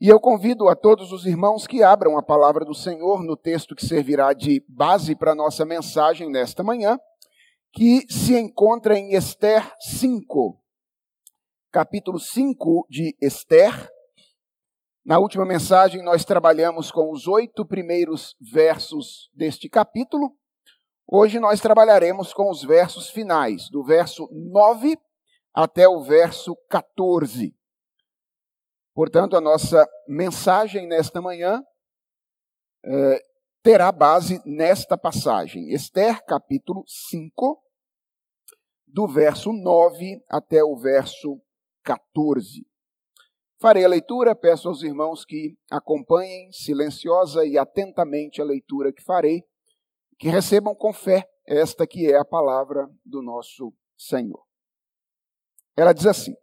E eu convido a todos os irmãos que abram a palavra do Senhor no texto que servirá de base para a nossa mensagem nesta manhã, que se encontra em Esther 5, capítulo 5 de Esther. Na última mensagem, nós trabalhamos com os oito primeiros versos deste capítulo. Hoje nós trabalharemos com os versos finais, do verso 9 até o verso 14. Portanto, a nossa mensagem nesta manhã é, terá base nesta passagem, Esther, capítulo 5, do verso 9 até o verso 14. Farei a leitura, peço aos irmãos que acompanhem silenciosa e atentamente a leitura que farei, que recebam com fé esta que é a palavra do nosso Senhor. Ela diz assim: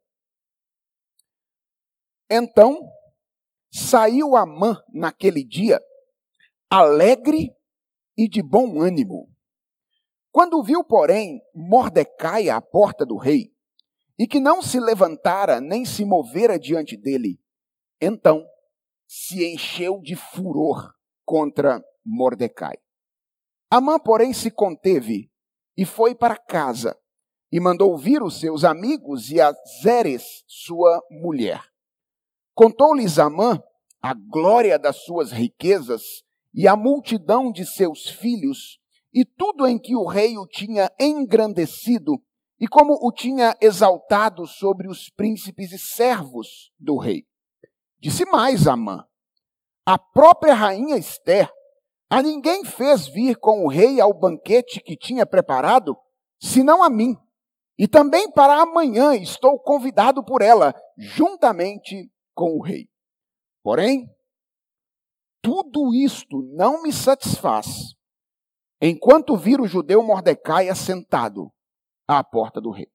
então saiu Amã naquele dia, alegre e de bom ânimo. Quando viu, porém, Mordecai à porta do rei, e que não se levantara nem se movera diante dele, então se encheu de furor contra Mordecai. Amã, porém, se conteve e foi para casa, e mandou vir os seus amigos e a Zeres, sua mulher. Contou-lhes Amã a glória das suas riquezas e a multidão de seus filhos, e tudo em que o rei o tinha engrandecido, e como o tinha exaltado sobre os príncipes e servos do rei. Disse mais Amã: A própria rainha Esther a ninguém fez vir com o rei ao banquete que tinha preparado, senão a mim. E também para amanhã estou convidado por ela, juntamente com o rei. Porém, tudo isto não me satisfaz, enquanto vir o judeu Mordecai assentado à porta do rei.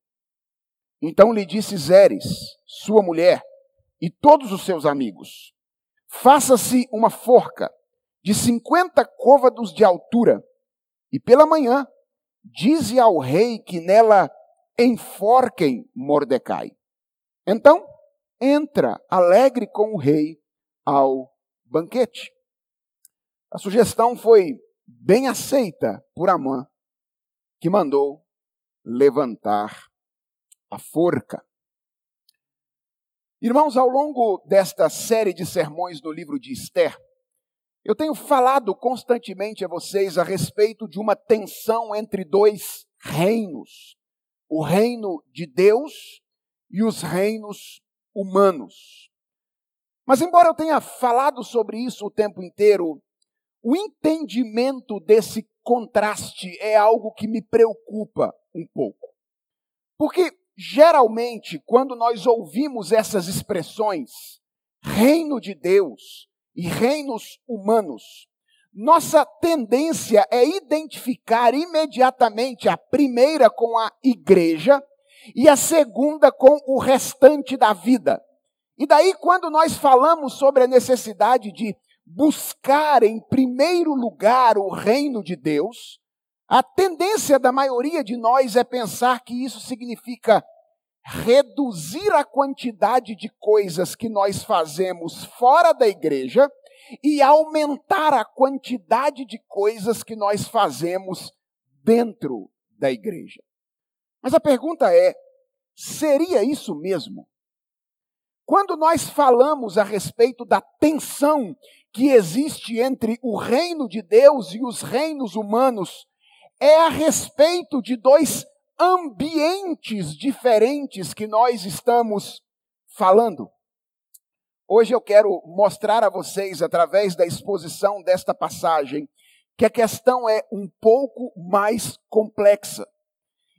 Então lhe disse Zeres, sua mulher, e todos os seus amigos: Faça-se uma forca de cinquenta côvados de altura, e pela manhã dize ao rei que nela enforquem Mordecai. Então entra alegre com o rei ao banquete. A sugestão foi bem aceita por Amã, que mandou levantar a forca. Irmãos, ao longo desta série de sermões do livro de Esther, eu tenho falado constantemente a vocês a respeito de uma tensão entre dois reinos: o reino de Deus e os reinos humanos. Mas, embora eu tenha falado sobre isso o tempo inteiro, o entendimento desse contraste é algo que me preocupa um pouco. Porque, geralmente, quando nós ouvimos essas expressões, reino de Deus e reinos humanos, nossa tendência é identificar imediatamente a primeira com a igreja e a segunda com o restante da vida. E daí, quando nós falamos sobre a necessidade de buscar em primeiro lugar o reino de Deus, a tendência da maioria de nós é pensar que isso significa reduzir a quantidade de coisas que nós fazemos fora da igreja e aumentar a quantidade de coisas que nós fazemos dentro da igreja. Mas a pergunta é: seria isso mesmo? Quando nós falamos a respeito da tensão que existe entre o reino de Deus e os reinos humanos, é a respeito de dois ambientes diferentes que nós estamos falando. Hoje eu quero mostrar a vocês, através da exposição desta passagem, que a questão é um pouco mais complexa.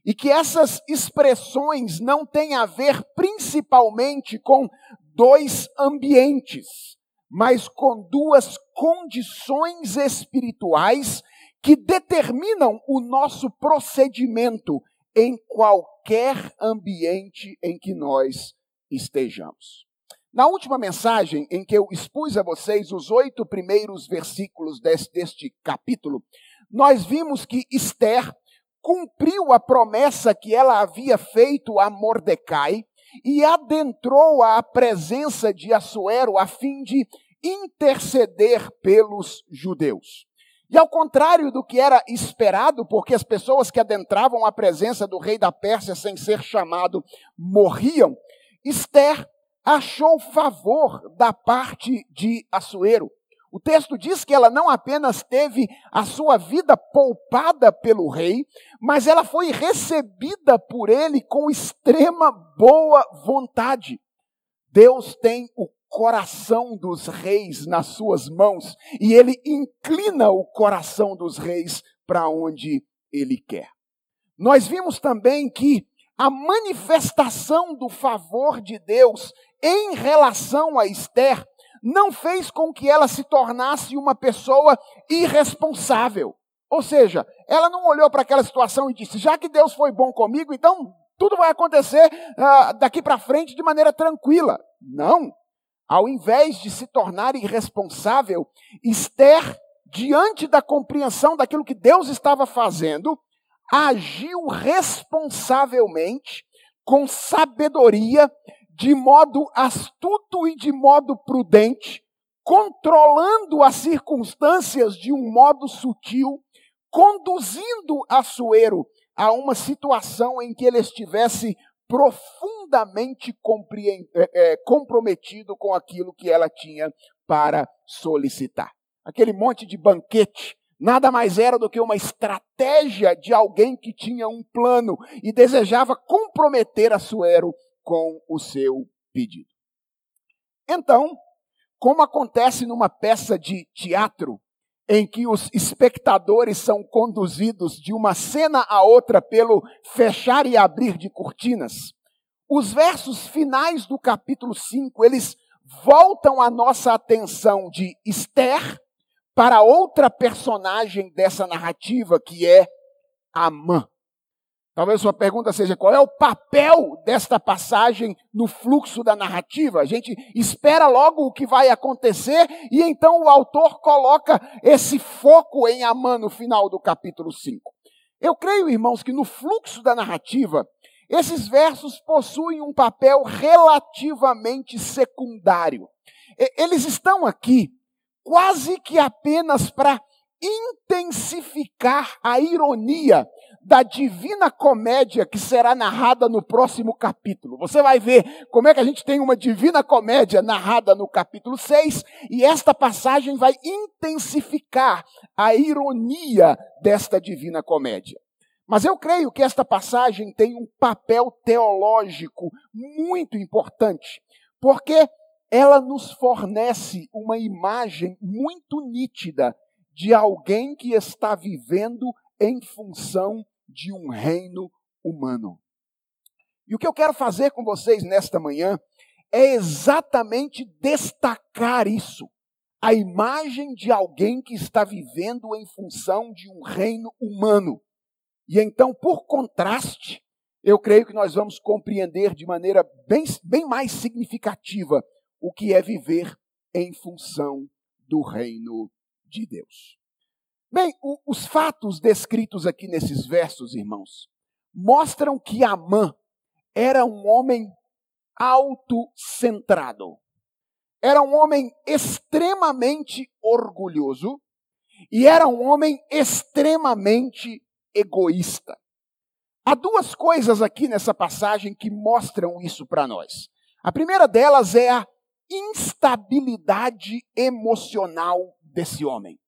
E que essas expressões não têm a ver principalmente com dois ambientes, mas com duas condições espirituais que determinam o nosso procedimento em qualquer ambiente em que nós estejamos. Na última mensagem, em que eu expus a vocês os oito primeiros versículos deste, capítulo, nós vimos que Esther cumpriu a promessa que ela havia feito a Mordecai e adentrou à presença de Assuero a fim de interceder pelos judeus. E ao contrário do que era esperado, porque as pessoas que adentravam a presença do rei da Pérsia sem ser chamado morriam, Esther achou favor da parte de Assuero. O texto diz que ela não apenas teve a sua vida poupada pelo rei, mas ela foi recebida por ele com extrema boa vontade. Deus tem o coração dos reis nas suas mãos e ele inclina o coração dos reis para onde ele quer. Nós vimos também que a manifestação do favor de Deus em relação a Esther não fez com que ela se tornasse uma pessoa irresponsável. Ou seja, ela não olhou para aquela situação e disse: já que Deus foi bom comigo, então tudo vai acontecer uh, daqui para frente de maneira tranquila. Não. Ao invés de se tornar irresponsável, Esther, diante da compreensão daquilo que Deus estava fazendo, agiu responsavelmente, com sabedoria, de modo astuto e de modo prudente, controlando as circunstâncias de um modo sutil, conduzindo Assuero a uma situação em que ele estivesse profundamente é, é, comprometido com aquilo que ela tinha para solicitar. Aquele monte de banquete nada mais era do que uma estratégia de alguém que tinha um plano e desejava comprometer Assuero com o seu pedido. Então, como acontece numa peça de teatro, em que os espectadores são conduzidos de uma cena a outra pelo fechar e abrir de cortinas, os versos finais do capítulo 5, eles voltam a nossa atenção de Esther para outra personagem dessa narrativa, que é Amã. Talvez sua pergunta seja qual é o papel desta passagem no fluxo da narrativa. A gente espera logo o que vai acontecer e então o autor coloca esse foco em Amã no final do capítulo 5. Eu creio, irmãos, que no fluxo da narrativa, esses versos possuem um papel relativamente secundário. Eles estão aqui quase que apenas para intensificar a ironia da divina comédia que será narrada no próximo capítulo. Você vai ver como é que a gente tem uma divina comédia narrada no capítulo 6, e esta passagem vai intensificar a ironia desta divina comédia. Mas eu creio que esta passagem tem um papel teológico muito importante, porque ela nos fornece uma imagem muito nítida de alguém que está vivendo em função de um reino humano. E o que eu quero fazer com vocês nesta manhã é exatamente destacar isso. A imagem de alguém que está vivendo em função de um reino humano. E então, por contraste, eu creio que nós vamos compreender de maneira bem, bem mais significativa o que é viver em função do reino de Deus. Bem, o, os fatos descritos aqui nesses versos, irmãos, mostram que Amã era um homem autocentrado. Era um homem extremamente orgulhoso e era um homem extremamente egoísta. Há duas coisas aqui nessa passagem que mostram isso para nós. A primeira delas é a instabilidade emocional desse homem.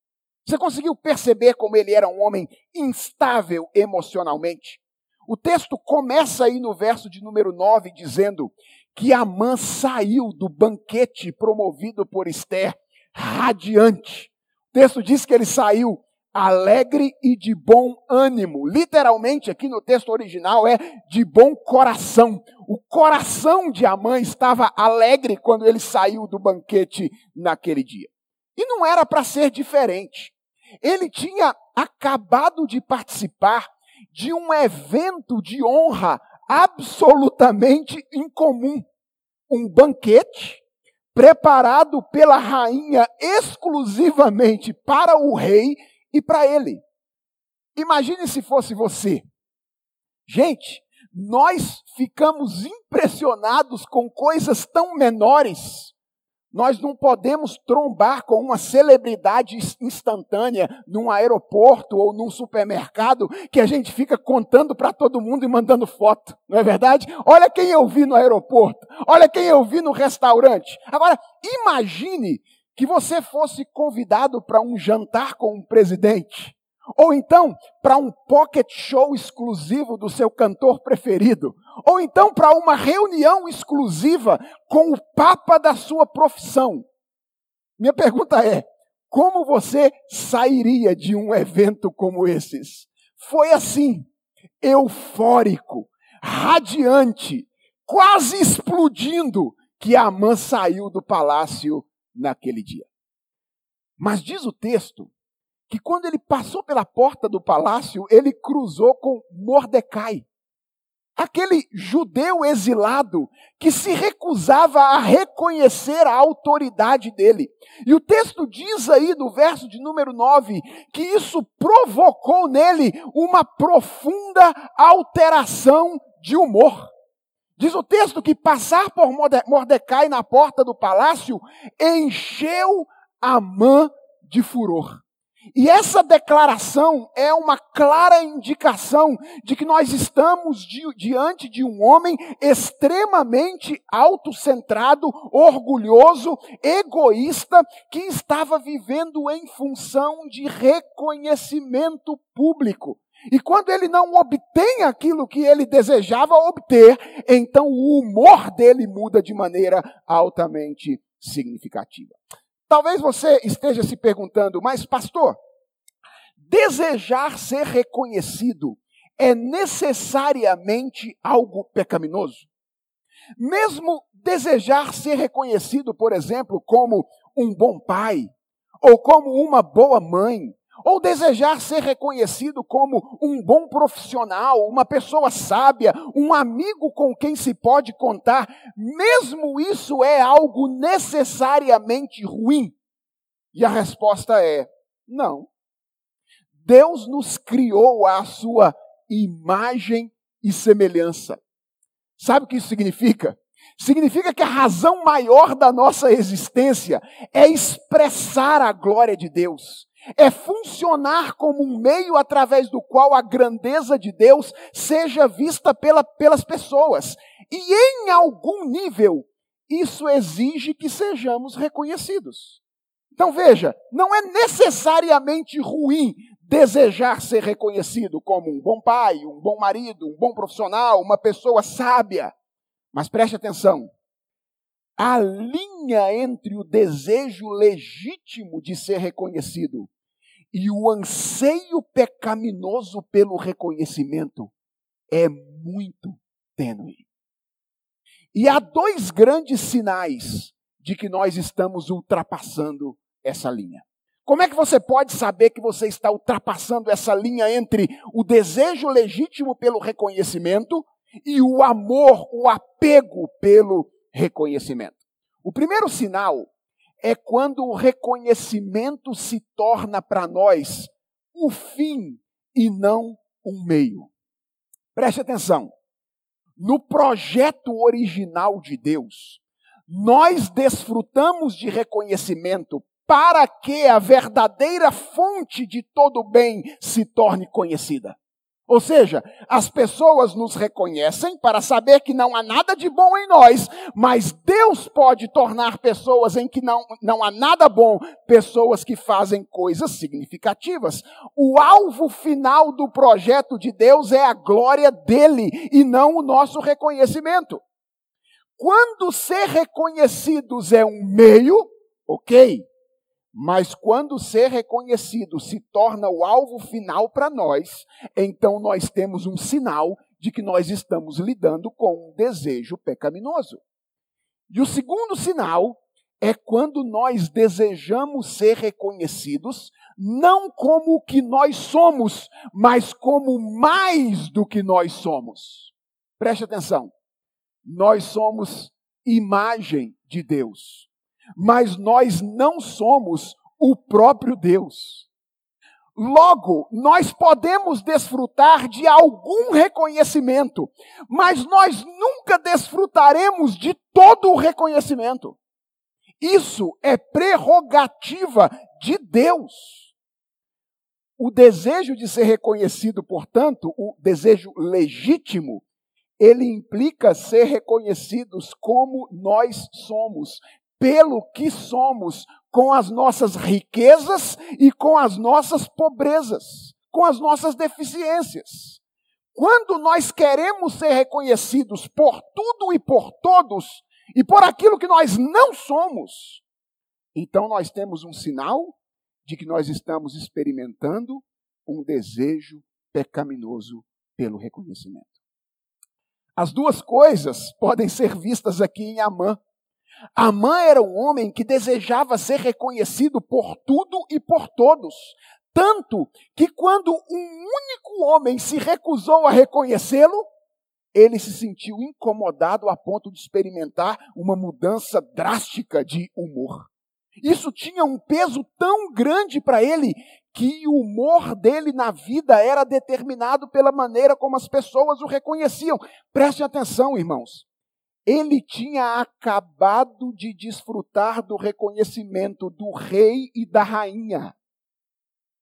Você conseguiu perceber como ele era um homem instável emocionalmente? O texto começa aí no verso de número 9 dizendo que Amã saiu do banquete promovido por Esther radiante. O texto diz que ele saiu alegre e de bom ânimo. Literalmente, aqui no texto original, é de bom coração. O coração de Amã estava alegre quando ele saiu do banquete naquele dia. E não era para ser diferente. Ele tinha acabado de participar de um evento de honra absolutamente incomum. Um banquete preparado pela rainha exclusivamente para o rei e para ele. Imagine se fosse você. Gente, nós ficamos impressionados com coisas tão menores. Nós não podemos trombar com uma celebridade instantânea num aeroporto ou num supermercado que a gente fica contando para todo mundo e mandando foto, não é verdade? Olha quem eu vi no aeroporto, olha quem eu vi no restaurante. Agora, imagine que você fosse convidado para um jantar com um presidente. Ou então para um pocket show exclusivo do seu cantor preferido. Ou então para uma reunião exclusiva com o papa da sua profissão. Minha pergunta é: como você sairia de um evento como esses? Foi assim, eufórico, radiante, quase explodindo, que Amã saiu do palácio naquele dia. Mas diz o texto que quando ele passou pela porta do palácio, ele cruzou com Mordecai, aquele judeu exilado que se recusava a reconhecer a autoridade dele. E o texto diz aí no verso de número 9 que isso provocou nele uma profunda alteração de humor. Diz o texto que passar por Mordecai na porta do palácio encheu Amã de furor. E essa declaração é uma clara indicação de que nós estamos di diante de um homem extremamente autocentrado, orgulhoso, egoísta, que estava vivendo em função de reconhecimento público. E quando ele não obtém aquilo que ele desejava obter, então o humor dele muda de maneira altamente significativa. Talvez você esteja se perguntando, mas pastor, desejar ser reconhecido é necessariamente algo pecaminoso? Mesmo desejar ser reconhecido, por exemplo, como um bom pai, ou como uma boa mãe, ou desejar ser reconhecido como um bom profissional, uma pessoa sábia, um amigo com quem se pode contar, mesmo isso é algo necessariamente ruim? E a resposta é: não. Deus nos criou à sua imagem e semelhança. Sabe o que isso significa? Significa que a razão maior da nossa existência é expressar a glória de Deus é funcionar como um meio através do qual a grandeza de Deus seja vista pela, pelas pessoas. E em algum nível, isso exige que sejamos reconhecidos. Então veja, não é necessariamente ruim desejar ser reconhecido como um bom pai, um bom marido, um bom profissional, uma pessoa sábia. Mas preste atenção, a linha entre o desejo legítimo de ser reconhecido e o anseio pecaminoso pelo reconhecimento é muito tênue. E há dois grandes sinais de que nós estamos ultrapassando essa linha. Como é que você pode saber que você está ultrapassando essa linha entre o desejo legítimo pelo reconhecimento e o amor, o apego pelo reconhecimento? O primeiro sinal é quando o reconhecimento se torna para nós o fim e não um meio. Preste atenção. No projeto original de Deus, nós desfrutamos de reconhecimento para que a verdadeira fonte de todo bem se torne conhecida. Ou seja, as pessoas nos reconhecem para saber que não há nada de bom em nós, mas Deus pode tornar pessoas em que não, não há nada bom, pessoas que fazem coisas significativas. O alvo final do projeto de Deus é a glória dele e não o nosso reconhecimento. Quando ser reconhecidos é um meio, ok, mas quando ser reconhecido se torna o alvo final para nós, então nós temos um sinal de que nós estamos lidando com um desejo pecaminoso. E o segundo sinal é quando nós desejamos ser reconhecidos, não como o que nós somos, mas como mais do que nós somos. Preste atenção. Nós somos imagem de Deus mas nós não somos o próprio Deus. Logo, nós podemos desfrutar de algum reconhecimento, mas nós nunca desfrutaremos de todo o reconhecimento. Isso é prerrogativa de Deus. O desejo de ser reconhecido, portanto, o desejo legítimo, ele implica ser reconhecidos como nós somos, pelo que somos, com as nossas riquezas e com as nossas pobrezas, com as nossas deficiências. Quando nós queremos ser reconhecidos por tudo e por todos, e por aquilo que nós não somos, então nós temos um sinal de que nós estamos experimentando um desejo pecaminoso pelo reconhecimento. As duas coisas podem ser vistas aqui em Amã. Amã era um homem que desejava ser reconhecido por tudo e por todos. Tanto que quando um único homem se recusou a reconhecê-lo, ele se sentiu incomodado a ponto de experimentar uma mudança drástica de humor. Isso tinha um peso tão grande para ele que o humor dele na vida era determinado pela maneira como as pessoas o reconheciam. Preste atenção, irmãos. Ele tinha acabado de desfrutar do reconhecimento do rei e da rainha.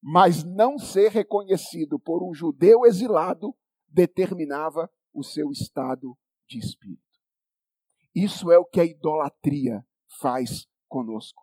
Mas não ser reconhecido por um judeu exilado determinava o seu estado de espírito. Isso é o que a idolatria faz conosco.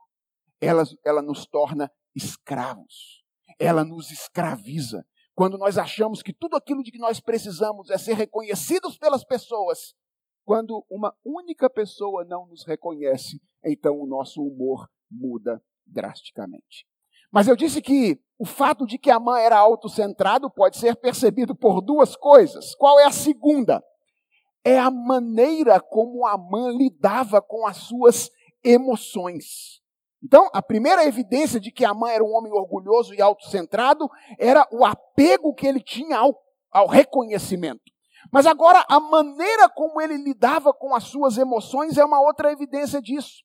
Ela, ela nos torna escravos ela nos escraviza. Quando nós achamos que tudo aquilo de que nós precisamos é ser reconhecidos pelas pessoas, quando uma única pessoa não nos reconhece, então o nosso humor muda drasticamente. Mas eu disse que o fato de que Amã era autocentrado pode ser percebido por duas coisas. Qual é a segunda? É a maneira como Amã lidava com as suas emoções. Então, a primeira evidência de que Amã era um homem orgulhoso e autocentrado era o apego que ele tinha ao, ao reconhecimento. Mas agora, a maneira como ele lidava com as suas emoções é uma outra evidência disso.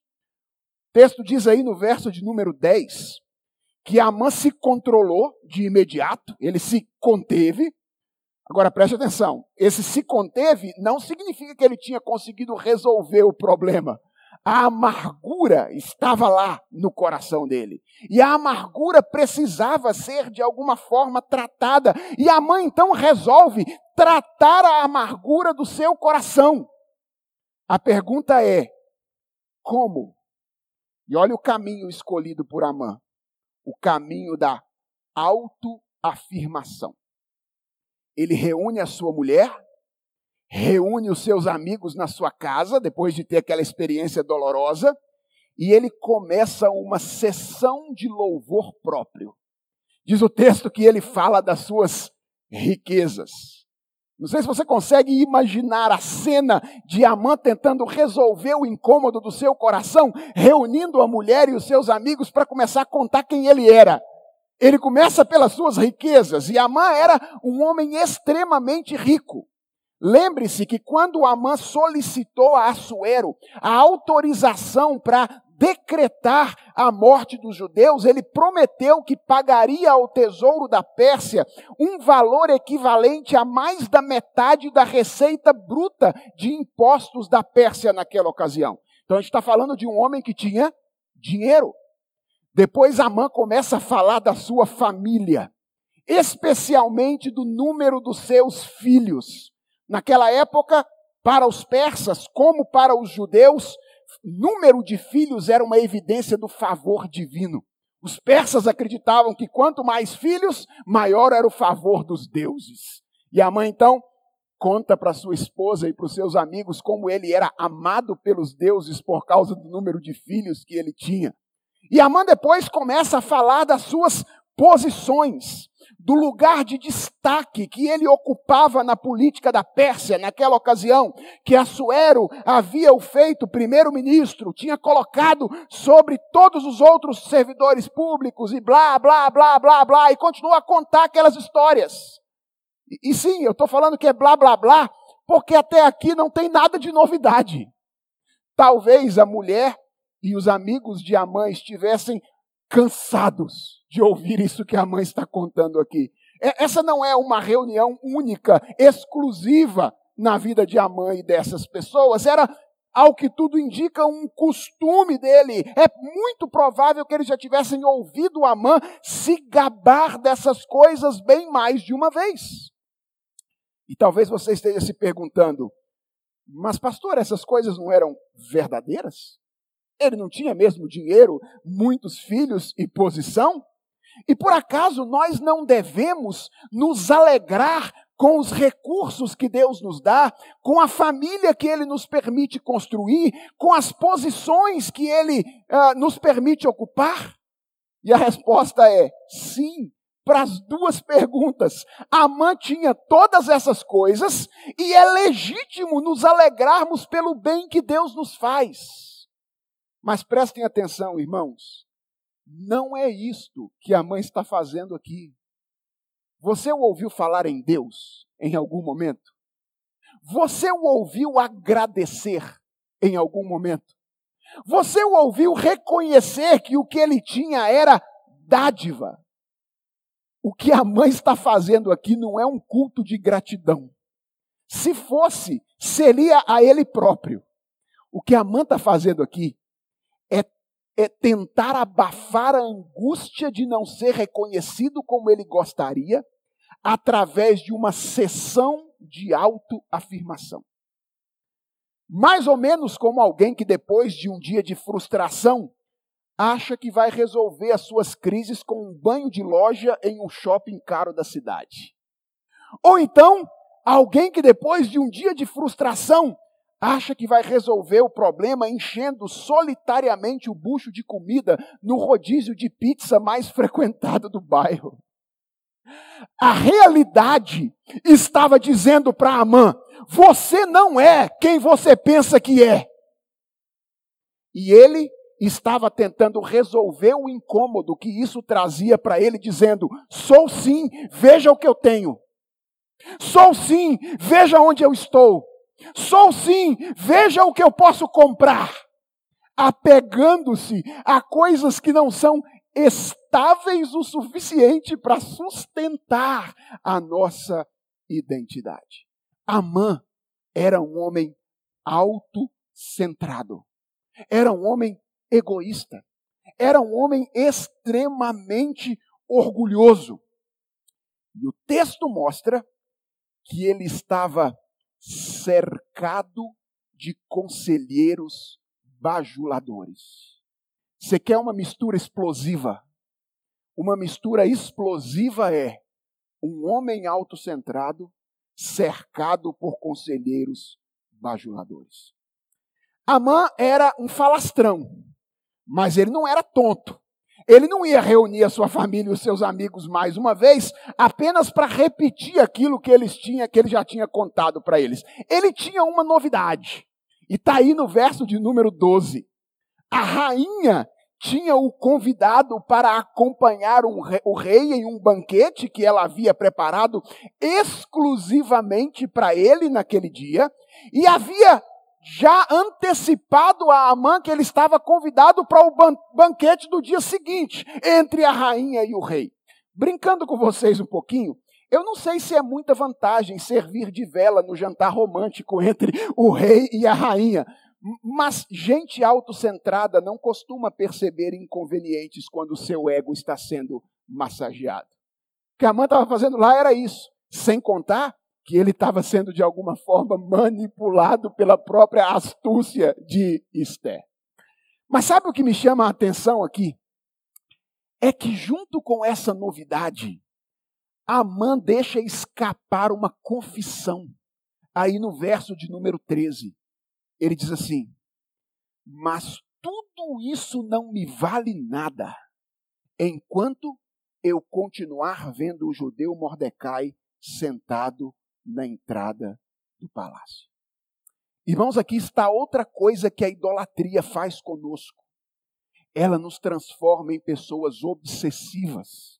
O texto diz aí no verso de número 10 que Amã se controlou de imediato, ele se conteve. Agora preste atenção: esse se conteve não significa que ele tinha conseguido resolver o problema a amargura estava lá no coração dele. E a amargura precisava ser de alguma forma tratada. E a mãe então resolve tratar a amargura do seu coração. A pergunta é: como? E olha o caminho escolhido por Amã o caminho da autoafirmação. Ele reúne a sua mulher, reúne os seus amigos na sua casa, depois de ter aquela experiência dolorosa, e ele começa uma sessão de louvor próprio. Diz o texto que ele fala das suas riquezas. Não sei se você consegue imaginar a cena de Amã tentando resolver o incômodo do seu coração, reunindo a mulher e os seus amigos para começar a contar quem ele era. Ele começa pelas suas riquezas, e Amã era um homem extremamente rico. Lembre-se que quando Amã solicitou a Assuero a autorização para decretar a morte dos judeus, ele prometeu que pagaria ao tesouro da Pérsia um valor equivalente a mais da metade da receita bruta de impostos da Pérsia naquela ocasião. Então a gente está falando de um homem que tinha dinheiro. Depois Amã começa a falar da sua família, especialmente do número dos seus filhos. Naquela época, para os persas, como para os judeus, número de filhos era uma evidência do favor divino. Os persas acreditavam que quanto mais filhos, maior era o favor dos deuses. E a mãe então conta para sua esposa e para os seus amigos como ele era amado pelos deuses por causa do número de filhos que ele tinha. E a mãe depois começa a falar das suas posições do lugar de destaque que ele ocupava na política da Pérsia naquela ocasião, que Assuero havia o feito primeiro-ministro, tinha colocado sobre todos os outros servidores públicos e blá, blá, blá, blá, blá, e continua a contar aquelas histórias. E, e sim, eu estou falando que é blá, blá, blá, porque até aqui não tem nada de novidade. Talvez a mulher e os amigos de Amã estivessem cansados de ouvir isso que a mãe está contando aqui. É, essa não é uma reunião única, exclusiva na vida de Amã e dessas pessoas. Era, ao que tudo indica, um costume dele. É muito provável que eles já tivessem ouvido Amã se gabar dessas coisas bem mais de uma vez. E talvez você esteja se perguntando, mas pastor, essas coisas não eram verdadeiras? Ele não tinha mesmo dinheiro, muitos filhos e posição? E por acaso nós não devemos nos alegrar com os recursos que Deus nos dá, com a família que Ele nos permite construir, com as posições que Ele uh, nos permite ocupar? E a resposta é sim, para as duas perguntas. Amã tinha todas essas coisas e é legítimo nos alegrarmos pelo bem que Deus nos faz. Mas prestem atenção, irmãos. Não é isto que a mãe está fazendo aqui. Você ouviu falar em Deus em algum momento? Você o ouviu agradecer em algum momento? Você o ouviu reconhecer que o que ele tinha era dádiva? O que a mãe está fazendo aqui não é um culto de gratidão. Se fosse, seria a ele próprio. O que a mãe está fazendo aqui é tentar abafar a angústia de não ser reconhecido como ele gostaria, através de uma sessão de autoafirmação. Mais ou menos como alguém que depois de um dia de frustração acha que vai resolver as suas crises com um banho de loja em um shopping caro da cidade. Ou então, alguém que depois de um dia de frustração acha que vai resolver o problema enchendo solitariamente o bucho de comida no rodízio de pizza mais frequentado do bairro. A realidade estava dizendo para Amã: você não é quem você pensa que é. E ele estava tentando resolver o incômodo que isso trazia para ele, dizendo: sou sim, veja o que eu tenho. Sou sim, veja onde eu estou. Sou sim, veja o que eu posso comprar. Apegando-se a coisas que não são estáveis o suficiente para sustentar a nossa identidade. Amã era um homem autocentrado. Era um homem egoísta. Era um homem extremamente orgulhoso. E o texto mostra que ele estava cercado de conselheiros bajuladores. Você quer uma mistura explosiva? Uma mistura explosiva é um homem autocentrado cercado por conselheiros bajuladores. Amã era um falastrão, mas ele não era tonto. Ele não ia reunir a sua família e os seus amigos mais uma vez, apenas para repetir aquilo que eles tinham, que ele já tinha contado para eles. Ele tinha uma novidade. E está aí no verso de número 12. A rainha tinha o convidado para acompanhar um, o rei em um banquete que ela havia preparado exclusivamente para ele naquele dia, e havia já antecipado a Amã que ele estava convidado para o banquete do dia seguinte, entre a rainha e o rei. Brincando com vocês um pouquinho, eu não sei se é muita vantagem servir de vela no jantar romântico entre o rei e a rainha, mas gente autocentrada não costuma perceber inconvenientes quando o seu ego está sendo massageado. O que a Amã estava fazendo lá era isso, sem contar que ele estava sendo de alguma forma manipulado pela própria astúcia de Esther. Mas sabe o que me chama a atenção aqui? É que junto com essa novidade, Amã deixa escapar uma confissão. Aí no verso de número 13, ele diz assim: Mas tudo isso não me vale nada, enquanto eu continuar vendo o judeu Mordecai sentado na entrada do palácio. Irmãos, aqui está outra coisa que a idolatria faz conosco. Ela nos transforma em pessoas obsessivas.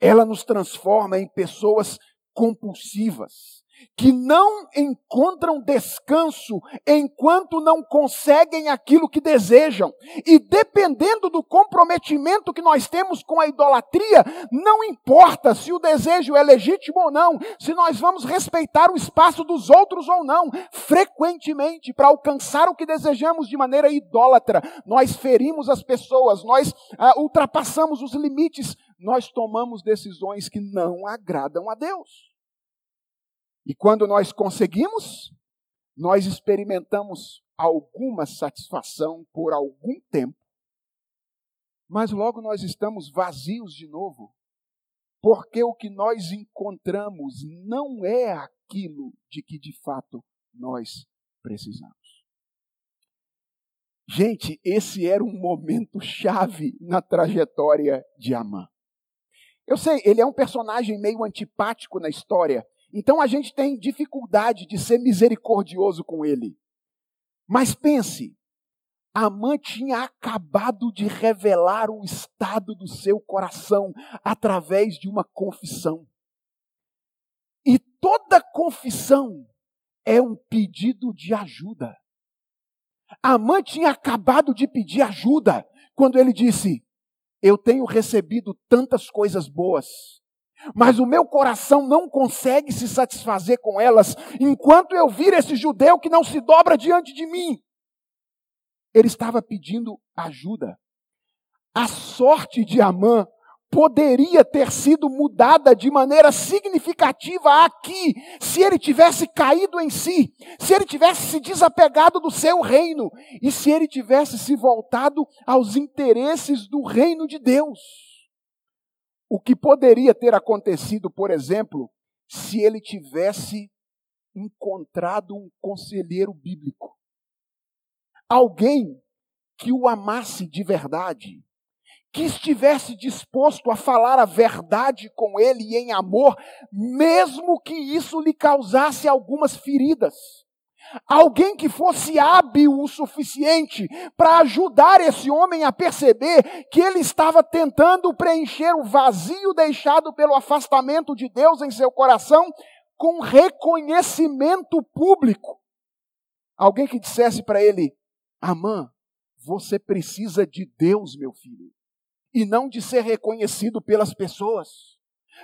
Ela nos transforma em pessoas compulsivas. Que não encontram descanso enquanto não conseguem aquilo que desejam. E dependendo do comprometimento que nós temos com a idolatria, não importa se o desejo é legítimo ou não, se nós vamos respeitar o espaço dos outros ou não, frequentemente, para alcançar o que desejamos de maneira idólatra, nós ferimos as pessoas, nós ah, ultrapassamos os limites, nós tomamos decisões que não agradam a Deus. E quando nós conseguimos, nós experimentamos alguma satisfação por algum tempo, mas logo nós estamos vazios de novo, porque o que nós encontramos não é aquilo de que de fato nós precisamos. Gente, esse era um momento chave na trajetória de Amã. Eu sei, ele é um personagem meio antipático na história, então a gente tem dificuldade de ser misericordioso com ele. Mas pense, Amã tinha acabado de revelar o estado do seu coração através de uma confissão. E toda confissão é um pedido de ajuda. Amã tinha acabado de pedir ajuda quando ele disse: Eu tenho recebido tantas coisas boas, mas o meu coração não consegue se satisfazer com elas enquanto eu vir esse judeu que não se dobra diante de mim. Ele estava pedindo ajuda. A sorte de Amã poderia ter sido mudada de maneira significativa aqui, se ele tivesse caído em si, se ele tivesse se desapegado do seu reino e se ele tivesse se voltado aos interesses do reino de Deus. O que poderia ter acontecido, por exemplo, se ele tivesse encontrado um conselheiro bíblico. Alguém que o amasse de verdade, que estivesse disposto a falar a verdade com ele em amor, mesmo que isso lhe causasse algumas feridas. Alguém que fosse hábil o suficiente para ajudar esse homem a perceber que ele estava tentando preencher o vazio deixado pelo afastamento de Deus em seu coração com reconhecimento público. Alguém que dissesse para ele: Amã, você precisa de Deus, meu filho, e não de ser reconhecido pelas pessoas.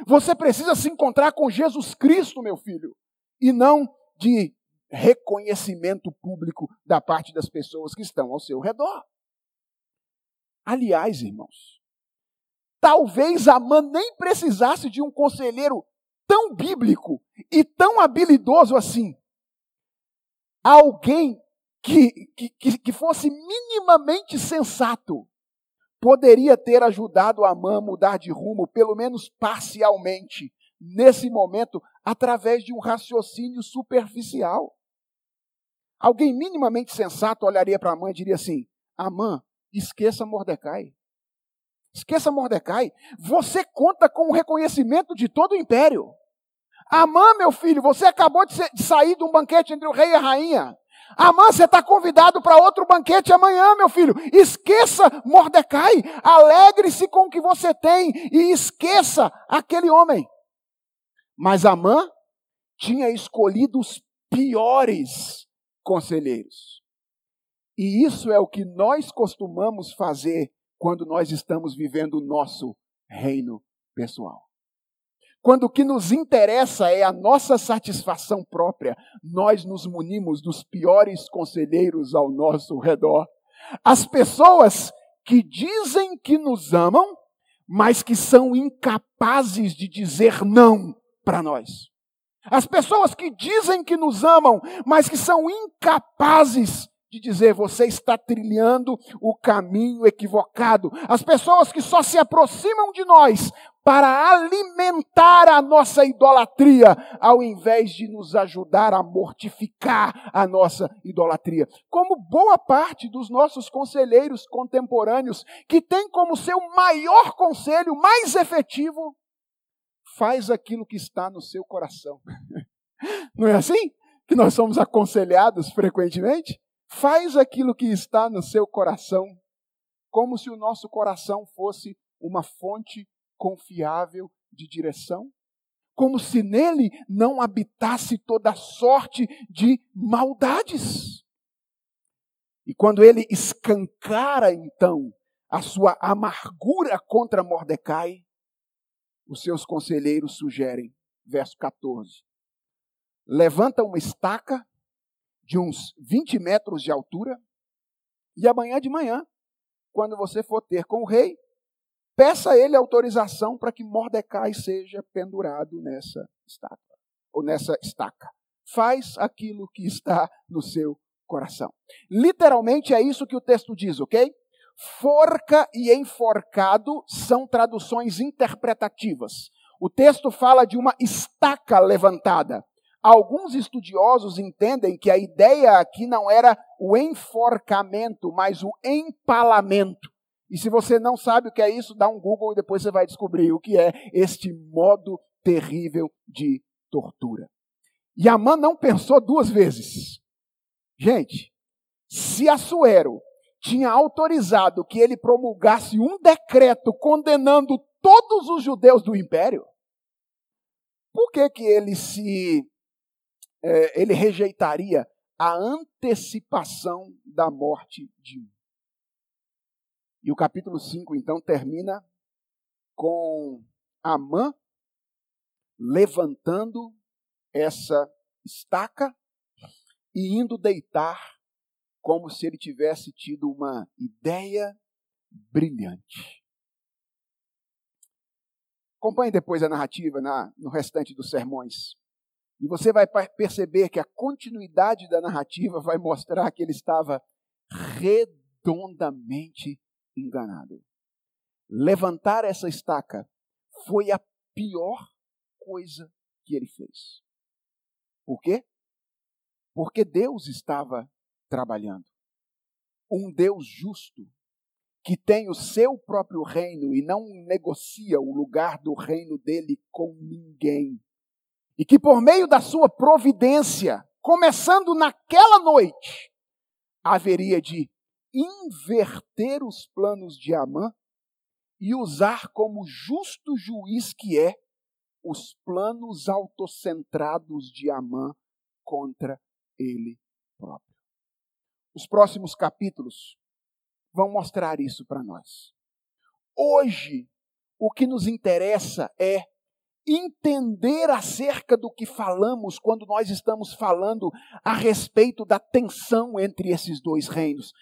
Você precisa se encontrar com Jesus Cristo, meu filho, e não de reconhecimento público da parte das pessoas que estão ao seu redor. Aliás, irmãos, talvez Amã nem precisasse de um conselheiro tão bíblico e tão habilidoso assim. Alguém que, que, que fosse minimamente sensato poderia ter ajudado Amã a mudar de rumo, pelo menos parcialmente, nesse momento, através de um raciocínio superficial. Alguém minimamente sensato olharia para a mãe e diria assim: Amã, esqueça Mordecai. Esqueça Mordecai. Você conta com o reconhecimento de todo o império. Amã, meu filho, você acabou de, ser, de sair de um banquete entre o rei e a rainha. Amã, você está convidado para outro banquete amanhã, meu filho. Esqueça Mordecai. Alegre-se com o que você tem e esqueça aquele homem. Mas Amã tinha escolhido os piores conselheiros. E isso é o que nós costumamos fazer quando nós estamos vivendo o nosso reino pessoal. Quando o que nos interessa é a nossa satisfação própria, nós nos munimos dos piores conselheiros ao nosso redor. As pessoas que dizem que nos amam, mas que são incapazes de dizer não para nós. As pessoas que dizem que nos amam, mas que são incapazes de dizer você está trilhando o caminho equivocado. As pessoas que só se aproximam de nós para alimentar a nossa idolatria, ao invés de nos ajudar a mortificar a nossa idolatria. Como boa parte dos nossos conselheiros contemporâneos, que tem como seu maior conselho, mais efetivo, faz aquilo que está no seu coração. Não é assim? Que nós somos aconselhados frequentemente? Faz aquilo que está no seu coração, como se o nosso coração fosse uma fonte confiável de direção, como se nele não habitasse toda sorte de maldades. E quando ele escancara então a sua amargura contra Mordecai, os seus conselheiros sugerem, verso 14: levanta uma estaca de uns 20 metros de altura, e amanhã de manhã, quando você for ter com o rei, peça a ele autorização para que Mordecai seja pendurado nessa estátua, ou nessa estaca. Faz aquilo que está no seu coração. Literalmente é isso que o texto diz, ok? Forca e enforcado são traduções interpretativas. O texto fala de uma estaca levantada. Alguns estudiosos entendem que a ideia aqui não era o enforcamento, mas o empalamento. E se você não sabe o que é isso, dá um Google e depois você vai descobrir o que é este modo terrível de tortura. E Amã não pensou duas vezes. Gente, se Assuero tinha autorizado que ele promulgasse um decreto condenando todos os judeus do império, por que, que ele se é, ele rejeitaria a antecipação da morte de um. E o capítulo 5 então termina com Amã levantando essa estaca e indo deitar como se ele tivesse tido uma ideia brilhante. Acompanhe depois a narrativa na, no restante dos sermões. E você vai perceber que a continuidade da narrativa vai mostrar que ele estava redondamente enganado. Levantar essa estaca foi a pior coisa que ele fez. Por quê? Porque Deus estava trabalhando. Um Deus justo, que tem o seu próprio reino e não negocia o lugar do reino dele com ninguém e que por meio da sua providência, começando naquela noite, haveria de inverter os planos de Amã e usar como justo juiz que é os planos autocentrados de Amã contra ele próprio. Os próximos capítulos vão mostrar isso para nós. Hoje, o que nos interessa é entender acerca do que falamos quando nós estamos falando a respeito da tensão entre esses dois reinos.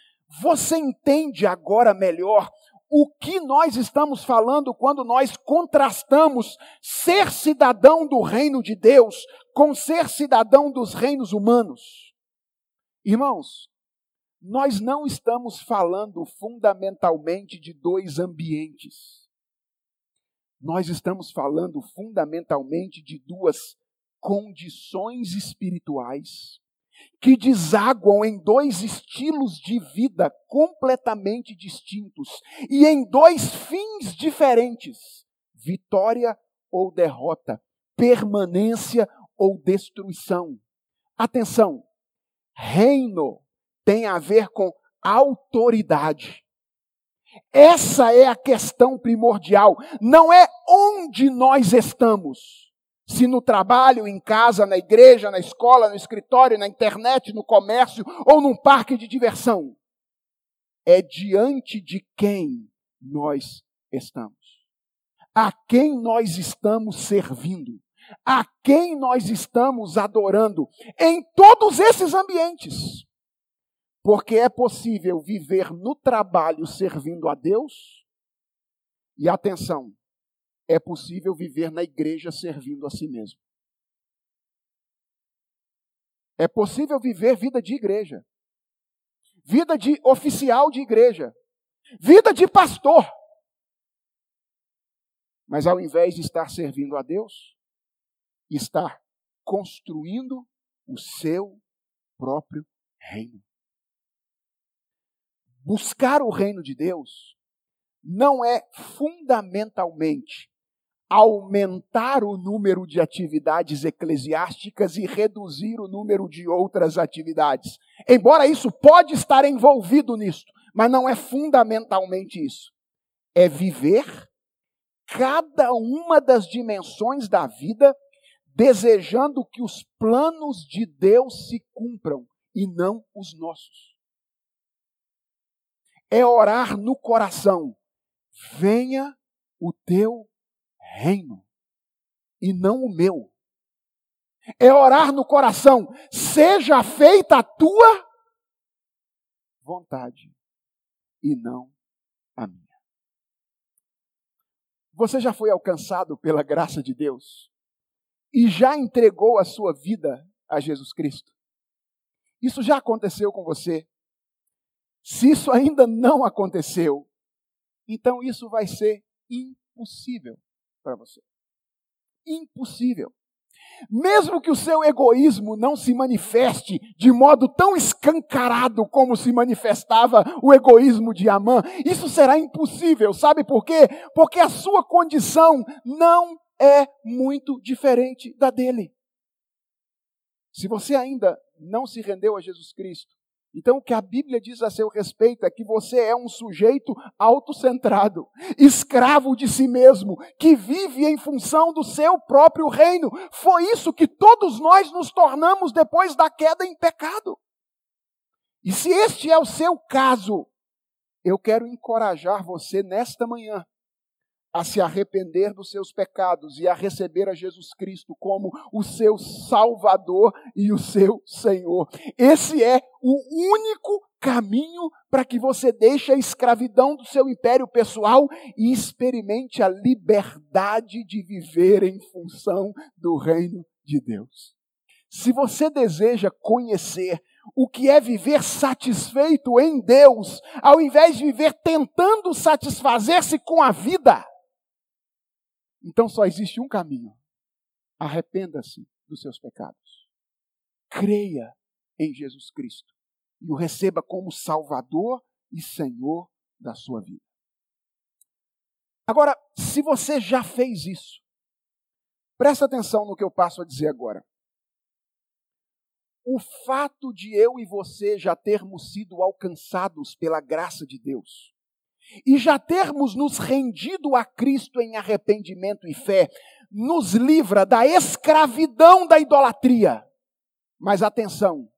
Você entende agora melhor o que nós estamos falando quando nós contrastamos ser cidadão do reino de Deus com ser cidadão dos reinos humanos? Irmãos, nós não estamos falando fundamentalmente de dois ambientes nós estamos falando fundamentalmente de duas condições espirituais que desaguam em dois estilos de vida completamente distintos e em dois fins diferentes: vitória ou derrota, permanência ou destruição. Atenção, reino tem a ver com autoridade. Essa é a questão primordial. Não é onde nós estamos. Se no trabalho, em casa, na igreja, na escola, no escritório, na internet, no comércio ou num parque de diversão. É diante de quem nós estamos. A quem nós estamos servindo. A quem nós estamos adorando. Em todos esses ambientes. Porque é possível viver no trabalho servindo a Deus, e atenção, é possível viver na igreja servindo a si mesmo. É possível viver vida de igreja, vida de oficial de igreja, vida de pastor. Mas ao invés de estar servindo a Deus, estar construindo o seu próprio reino. Buscar o reino de Deus não é fundamentalmente aumentar o número de atividades eclesiásticas e reduzir o número de outras atividades. Embora isso pode estar envolvido nisso, mas não é fundamentalmente isso. É viver cada uma das dimensões da vida desejando que os planos de Deus se cumpram e não os nossos. É orar no coração: venha o teu reino e não o meu. É orar no coração: seja feita a tua vontade e não a minha. Você já foi alcançado pela graça de Deus e já entregou a sua vida a Jesus Cristo? Isso já aconteceu com você? Se isso ainda não aconteceu, então isso vai ser impossível para você. Impossível. Mesmo que o seu egoísmo não se manifeste de modo tão escancarado como se manifestava o egoísmo de Amã, isso será impossível. Sabe por quê? Porque a sua condição não é muito diferente da dele. Se você ainda não se rendeu a Jesus Cristo, então, o que a Bíblia diz a seu respeito é que você é um sujeito autocentrado, escravo de si mesmo, que vive em função do seu próprio reino. Foi isso que todos nós nos tornamos depois da queda em pecado. E se este é o seu caso, eu quero encorajar você nesta manhã a se arrepender dos seus pecados e a receber a Jesus Cristo como o seu Salvador e o seu Senhor. Esse é o único caminho para que você deixe a escravidão do seu império pessoal e experimente a liberdade de viver em função do reino de Deus. Se você deseja conhecer o que é viver satisfeito em Deus, ao invés de viver tentando satisfazer-se com a vida, então só existe um caminho. Arrependa-se dos seus pecados. Creia em Jesus Cristo e o receba como Salvador e Senhor da sua vida. Agora, se você já fez isso, presta atenção no que eu passo a dizer agora. O fato de eu e você já termos sido alcançados pela graça de Deus, e já termos nos rendido a Cristo em arrependimento e fé, nos livra da escravidão da idolatria. Mas atenção,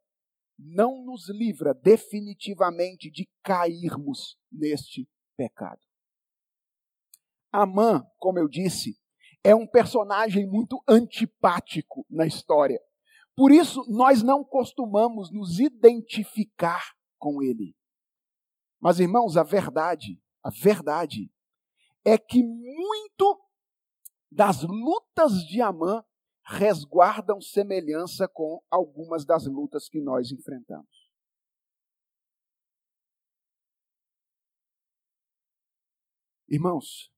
não nos livra definitivamente de cairmos neste pecado. Amã, como eu disse, é um personagem muito antipático na história. Por isso, nós não costumamos nos identificar com ele. Mas, irmãos, a verdade, a verdade é que muito das lutas de Amã resguardam semelhança com algumas das lutas que nós enfrentamos. Irmãos,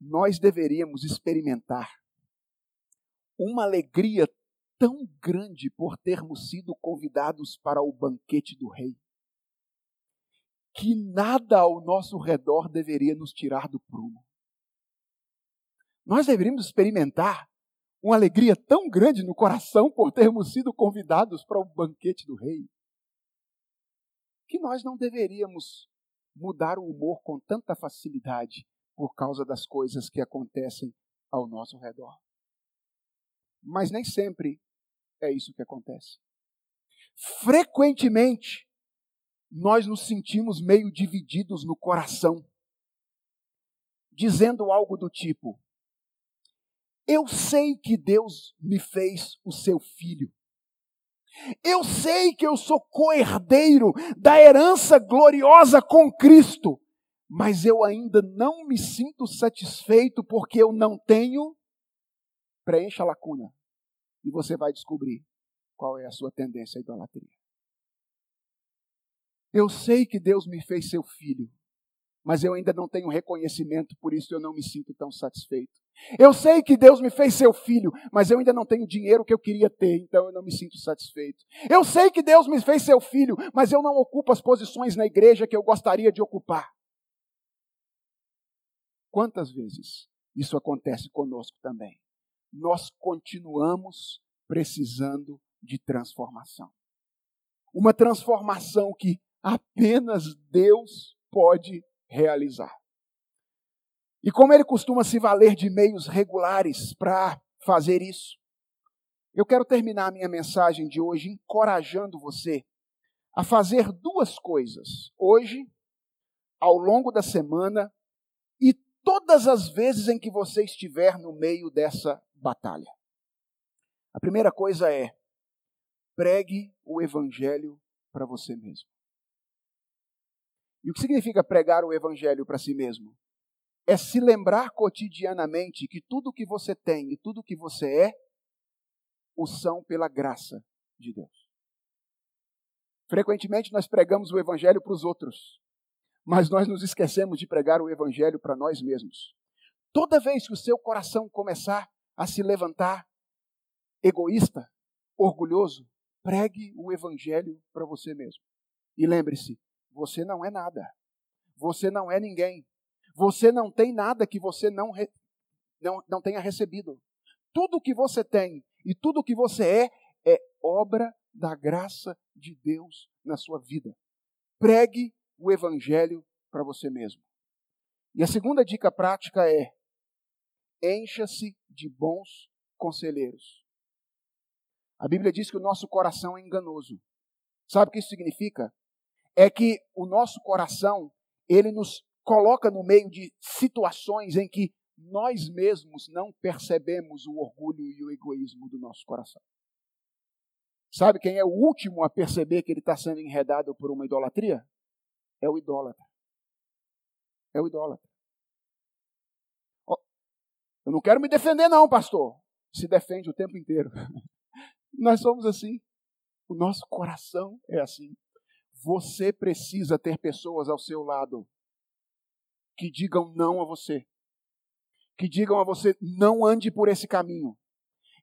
nós deveríamos experimentar uma alegria tão grande por termos sido convidados para o banquete do rei que nada ao nosso redor deveria nos tirar do prumo. Nós deveríamos experimentar uma alegria tão grande no coração por termos sido convidados para o banquete do rei, que nós não deveríamos mudar o humor com tanta facilidade por causa das coisas que acontecem ao nosso redor. Mas nem sempre é isso que acontece. Frequentemente, nós nos sentimos meio divididos no coração, dizendo algo do tipo: Eu sei que Deus me fez o seu filho. Eu sei que eu sou coerdeiro da herança gloriosa com Cristo, mas eu ainda não me sinto satisfeito porque eu não tenho. Preencha a lacuna e você vai descobrir qual é a sua tendência à idolatria. Eu sei que Deus me fez seu filho, mas eu ainda não tenho reconhecimento, por isso eu não me sinto tão satisfeito. Eu sei que Deus me fez seu filho, mas eu ainda não tenho dinheiro que eu queria ter, então eu não me sinto satisfeito. Eu sei que Deus me fez seu filho, mas eu não ocupo as posições na igreja que eu gostaria de ocupar. Quantas vezes isso acontece conosco também? Nós continuamos precisando de transformação. Uma transformação que apenas Deus pode realizar. E como ele costuma se valer de meios regulares para fazer isso. Eu quero terminar a minha mensagem de hoje encorajando você a fazer duas coisas. Hoje, ao longo da semana e todas as vezes em que você estiver no meio dessa batalha. A primeira coisa é pregue o evangelho para você mesmo. E o que significa pregar o evangelho para si mesmo? É se lembrar cotidianamente que tudo que você tem e tudo que você é o são pela graça de Deus. Frequentemente nós pregamos o evangelho para os outros, mas nós nos esquecemos de pregar o evangelho para nós mesmos. Toda vez que o seu coração começar a se levantar egoísta, orgulhoso, pregue o evangelho para você mesmo. E lembre-se, você não é nada. Você não é ninguém. Você não tem nada que você não, re... não, não tenha recebido. Tudo que você tem e tudo que você é é obra da graça de Deus na sua vida. Pregue o evangelho para você mesmo. E a segunda dica prática é: encha-se de bons conselheiros. A Bíblia diz que o nosso coração é enganoso. Sabe o que isso significa? É que o nosso coração, ele nos coloca no meio de situações em que nós mesmos não percebemos o orgulho e o egoísmo do nosso coração. Sabe quem é o último a perceber que ele está sendo enredado por uma idolatria? É o idólatra. É o idólatra. Eu não quero me defender, não, pastor. Se defende o tempo inteiro. Nós somos assim. O nosso coração é assim. Você precisa ter pessoas ao seu lado que digam não a você que digam a você: não ande por esse caminho.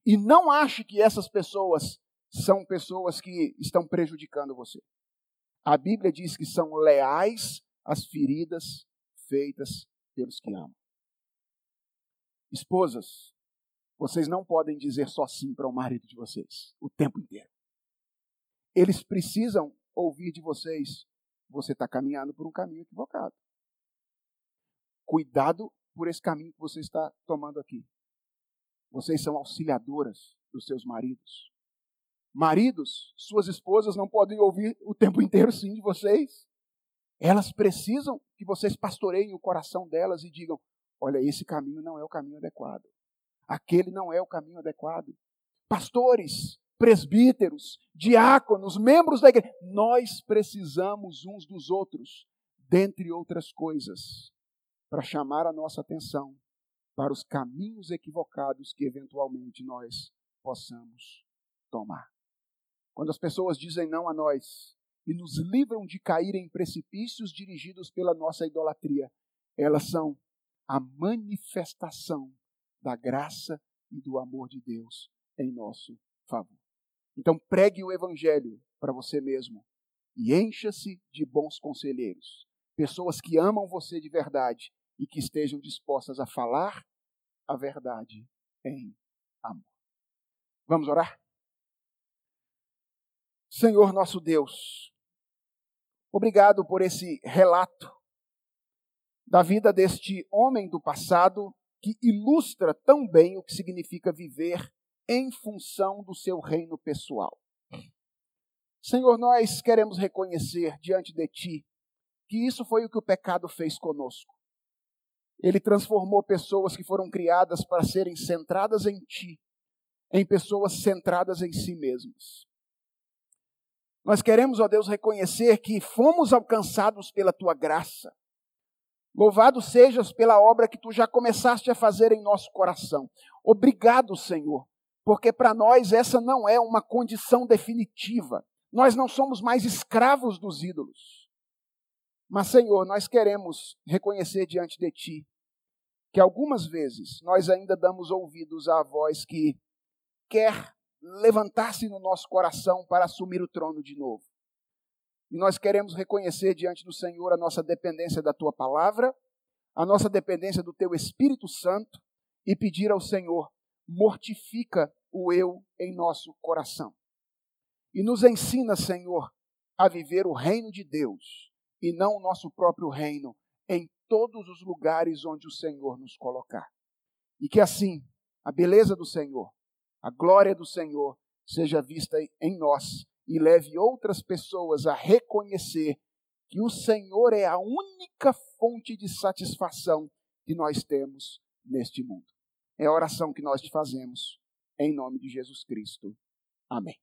E não ache que essas pessoas são pessoas que estão prejudicando você. A Bíblia diz que são leais às feridas feitas pelos que amam. Esposas, vocês não podem dizer só sim para o marido de vocês o tempo inteiro. Eles precisam ouvir de vocês: você está caminhando por um caminho equivocado. Cuidado por esse caminho que você está tomando aqui. Vocês são auxiliadoras dos seus maridos. Maridos, suas esposas não podem ouvir o tempo inteiro sim de vocês. Elas precisam que vocês pastoreiem o coração delas e digam: olha, esse caminho não é o caminho adequado. Aquele não é o caminho adequado. Pastores, presbíteros, diáconos, membros da igreja, nós precisamos uns dos outros, dentre outras coisas para chamar a nossa atenção para os caminhos equivocados que eventualmente nós possamos tomar. Quando as pessoas dizem não a nós e nos livram de cair em precipícios dirigidos pela nossa idolatria, elas são a manifestação da graça e do amor de Deus em nosso favor. Então pregue o evangelho para você mesmo e encha-se de bons conselheiros, pessoas que amam você de verdade e que estejam dispostas a falar a verdade em amor. Vamos orar? Senhor nosso Deus, obrigado por esse relato da vida deste homem do passado que ilustra tão bem o que significa viver em função do seu reino pessoal. Senhor, nós queremos reconhecer diante de Ti que isso foi o que o pecado fez conosco. Ele transformou pessoas que foram criadas para serem centradas em Ti, em pessoas centradas em si mesmas. Nós queremos, ó Deus, reconhecer que fomos alcançados pela Tua graça. Louvado sejas pela obra que Tu já começaste a fazer em nosso coração. Obrigado, Senhor, porque para nós essa não é uma condição definitiva. Nós não somos mais escravos dos ídolos. Mas, Senhor, nós queremos reconhecer diante de Ti que algumas vezes nós ainda damos ouvidos à voz que quer levantar-se no nosso coração para assumir o trono de novo. E nós queremos reconhecer diante do Senhor a nossa dependência da tua palavra, a nossa dependência do teu Espírito Santo e pedir ao Senhor: mortifica o eu em nosso coração. E nos ensina, Senhor, a viver o reino de Deus e não o nosso próprio reino em todos os lugares onde o Senhor nos colocar. E que assim a beleza do Senhor, a glória do Senhor seja vista em nós e leve outras pessoas a reconhecer que o Senhor é a única fonte de satisfação que nós temos neste mundo. É a oração que nós te fazemos, em nome de Jesus Cristo. Amém.